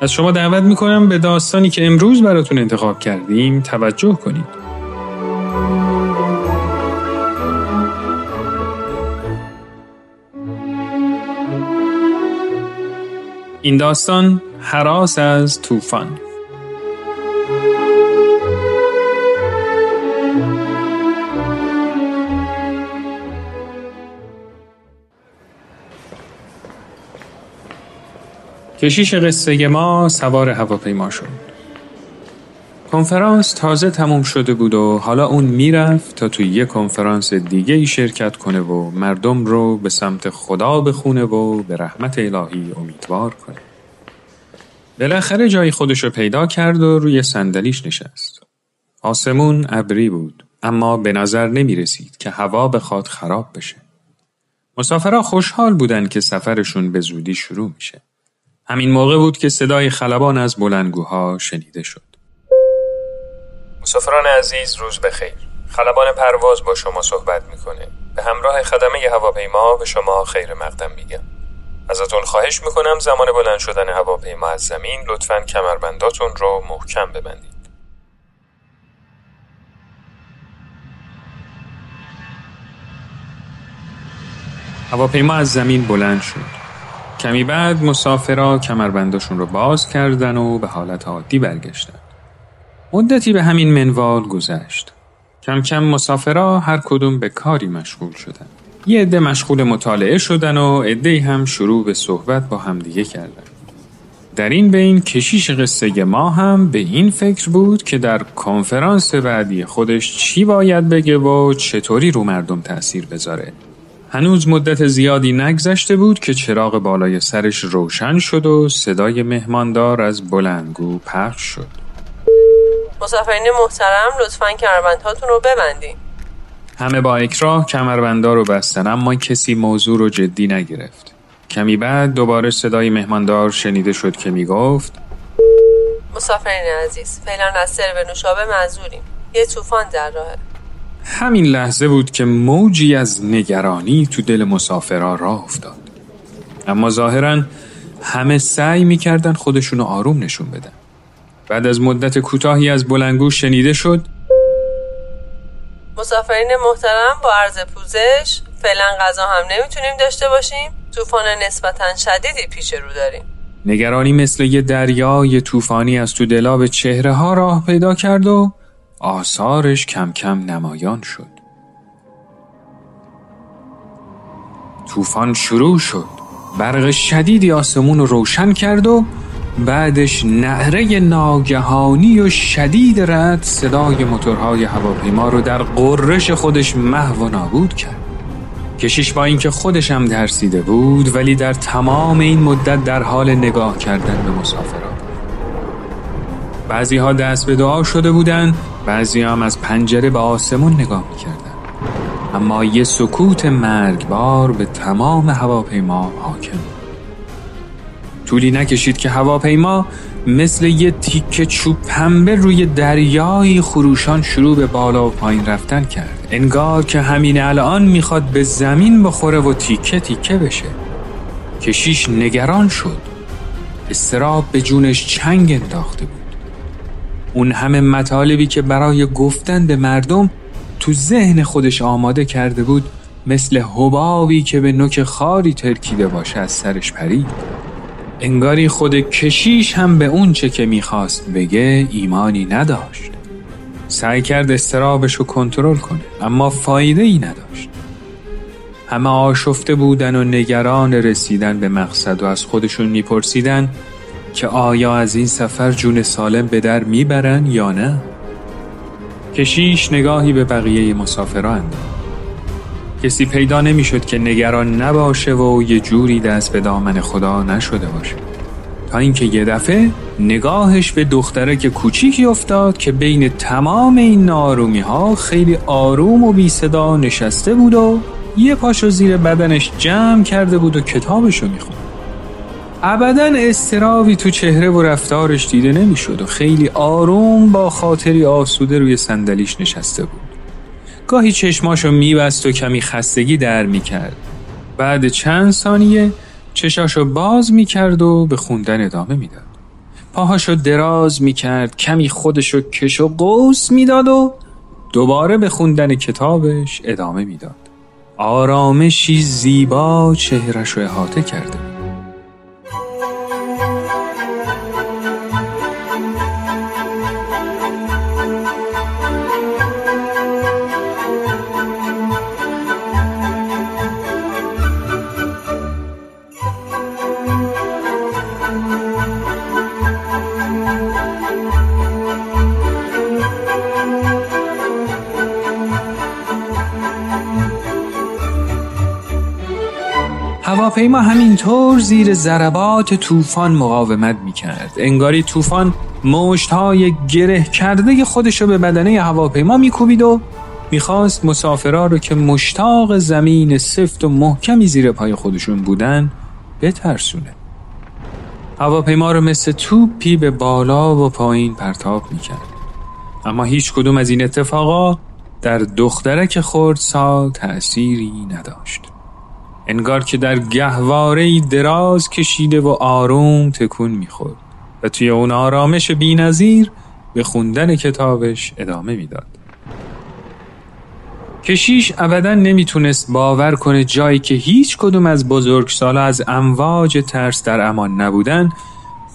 از شما دعوت می‌کنم به داستانی که امروز براتون انتخاب کردیم توجه کنید. این داستان حراس از طوفان کشیش قصه ما سوار هواپیما شد. کنفرانس تازه تموم شده بود و حالا اون می‌رفت تا توی یه کنفرانس دیگه ای شرکت کنه و مردم رو به سمت خدا بخونه و به رحمت الهی امیدوار کنه. بالاخره جای خودش رو پیدا کرد و روی صندلیش نشست. آسمون ابری بود اما به نظر نمی رسید که هوا بخواد خراب بشه. مسافرها خوشحال بودن که سفرشون به زودی شروع میشه. همین موقع بود که صدای خلبان از بلندگوها شنیده شد. مسافران عزیز روز بخیر. خلبان پرواز با شما صحبت می‌کنه. به همراه خدمه هواپیما به شما خیر مقدم میگم. ازتون خواهش می‌کنم زمان بلند شدن هواپیما از زمین لطفا کمربنداتون رو محکم ببندید. هواپیما از زمین بلند شد. کمی بعد مسافرا کمربنداشون رو باز کردن و به حالت عادی برگشتن. مدتی به همین منوال گذشت. کم کم مسافرا هر کدوم به کاری مشغول شدن. یه عده مشغول مطالعه شدن و عده هم شروع به صحبت با همدیگه کردن. در این بین کشیش قصه ما هم به این فکر بود که در کنفرانس بعدی خودش چی باید بگه و چطوری رو مردم تأثیر بذاره هنوز مدت زیادی نگذشته بود که چراغ بالای سرش روشن شد و صدای مهماندار از بلندگو پخش شد. مسافرین محترم لطفا کمربندهاتون رو ببندین. همه با اکراه کمربندا رو بستن اما کسی موضوع رو جدی نگرفت. کمی بعد دوباره صدای مهماندار شنیده شد که می‌گفت مسافرین عزیز فعلا از سرو نوشابه معذوریم. یه طوفان در راهه. همین لحظه بود که موجی از نگرانی تو دل مسافرها راه افتاد. اما ظاهرا همه سعی می‌کردن خودشونو آروم نشون بدن. بعد از مدت کوتاهی از بلنگو شنیده شد مسافرین محترم با عرض پوزش فعلا غذا هم نمی‌تونیم داشته باشیم. طوفان نسبتا شدیدی پیش رو داریم. نگرانی مثل یه دریای طوفانی از تو دلاب چهره ها راه پیدا کرد و آثارش کم کم نمایان شد. طوفان شروع شد. برق شدیدی آسمون رو روشن کرد و بعدش نهره ناگهانی و شدید رد صدای موتورهای هواپیما رو در قررش خودش محو و نابود کرد. کشیش با اینکه خودش هم درسیده بود ولی در تمام این مدت در حال نگاه کردن به مسافران بعضی ها دست به دعا شده بودند بعضی هم از پنجره به آسمون نگاه می‌کردن. اما یه سکوت مرگبار به تمام هواپیما حاکم طولی نکشید که هواپیما مثل یه تیکه چوب پنبه روی دریای خروشان شروع به بالا و پایین رفتن کرد. انگار که همین الان می‌خواد به زمین بخوره و تیکه تیکه بشه. کشیش نگران شد. استراب به جونش چنگ انداخته بود. اون همه مطالبی که برای گفتن به مردم تو ذهن خودش آماده کرده بود مثل حبابی که به نوک خاری ترکیده باشه از سرش پرید. انگاری خود کشیش هم به اون چه که می‌خواست بگه ایمانی نداشت. سعی کرد استرابش رو کنترل کنه اما فایده ای نداشت. همه آشفته بودن و نگران رسیدن به مقصد و از خودشون میپرسیدن که آیا از این سفر جون سالم به در می‌برن یا نه؟ کشیش نگاهی به بقیه مسافران کسی پیدا نمی‌شد که نگران نباشه و یه جوری دست به دامن خدا نشده باشه تا اینکه یه دفعه نگاهش به دخترک کوچیکی افتاد که بین تمام این نارومی ها خیلی آروم و بی صدا نشسته بود و یه پاشو زیر بدنش جمع کرده بود و کتابشو می‌خوند. ابدا استرابی تو چهره و رفتارش دیده نمی‌شد و خیلی آروم با خاطری آسوده روی صندلیش نشسته بود. گاهی چشماشو میبست و کمی خستگی در می‌کرد. بعد چند ثانیه چشاشو باز می‌کرد و به خوندن ادامه می‌داد. پاهاشو دراز می‌کرد کمی خودشو کش و قوس می‌داد و دوباره به خوندن کتابش ادامه می‌داد. آرامشی زیبا چهرش رو احاطه کرده هواپیما همینطور زیر ضربات طوفان مقاومت می‌کرد. انگاری طوفان های گره کرده خودش رو به بدنه هواپیما میکوبید و می‌خواست مسافرها رو که مشتاق زمین سفت و محکمی زیر پای خودشون بودن بترسونه. هواپیما رو مثل توپی به بالا و پایین پرتاب می‌کرد. اما هیچ کدوم از این اتفاقا در دخترک خورد سال تأثیری نداشت. انگار که در گهواره دراز کشیده و آروم تکون می‌خورد و توی اون آرامش بینظیر به خوندن کتابش ادامه می‌داد. کشیش ابدا نمی‌تونست باور کنه جایی که هیچ کدوم از بزرگسالا از امواج ترس در امان نبودن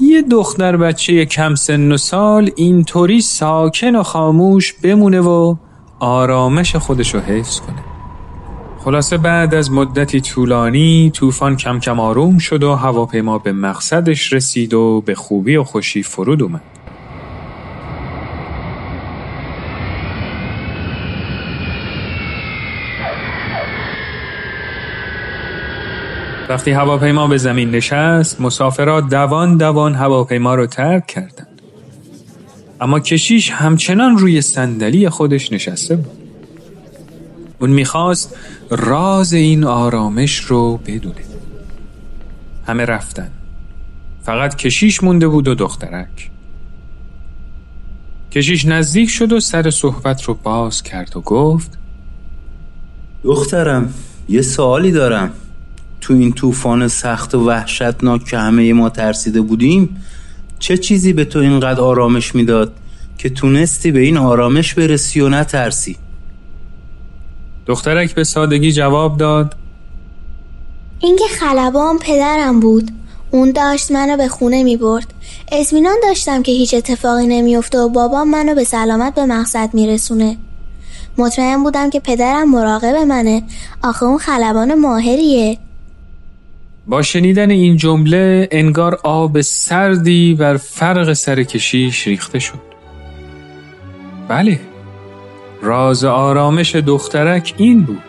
یه دختر بچه کم سن و سال اینطوری ساکن و خاموش بمونه و آرامش خودشو حفظ کنه خلاصه بعد از مدتی طولانی طوفان کم کم آروم شد و هواپیما به مقصدش رسید و به خوبی و خوشی فرود اومد. وقتی هواپیما به زمین نشست مسافرات دوان دوان هواپیما رو ترک کردند. اما کشیش همچنان روی صندلی خودش نشسته بود. اون می‌خواست راز این آرامش رو بدونه. همه رفتن. فقط کشیش مونده بود و دخترک. کشیش نزدیک شد و سر صحبت رو باز کرد و گفت دخترم یه سوالی دارم. تو این طوفان سخت و وحشتناک که همه ما ترسیده بودیم چه چیزی به تو اینقدر آرامش می‌داد که تونستی به این آرامش برسی و نترسی؟ دخترک به سادگی جواب داد. اینکه خلبان پدرم بود. اون داشت منو به خونه می برد. اطمینان داشتم که هیچ اتفاقی نمیافته و بابام منو به سلامت به مقصد میرسونه مطمئن بودم که پدرم مراقب منه. آخه اون خلبان ماهریه. با شنیدن این جمله انگار آب سردی بر فرق سر کشیش ریخته شد. بله. راز آرامش دخترک این بود.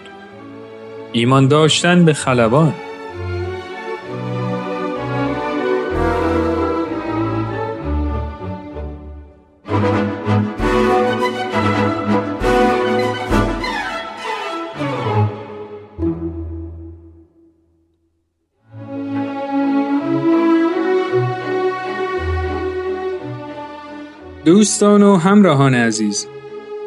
ایمان داشتن به خلبان. دوستان و همراهان عزیز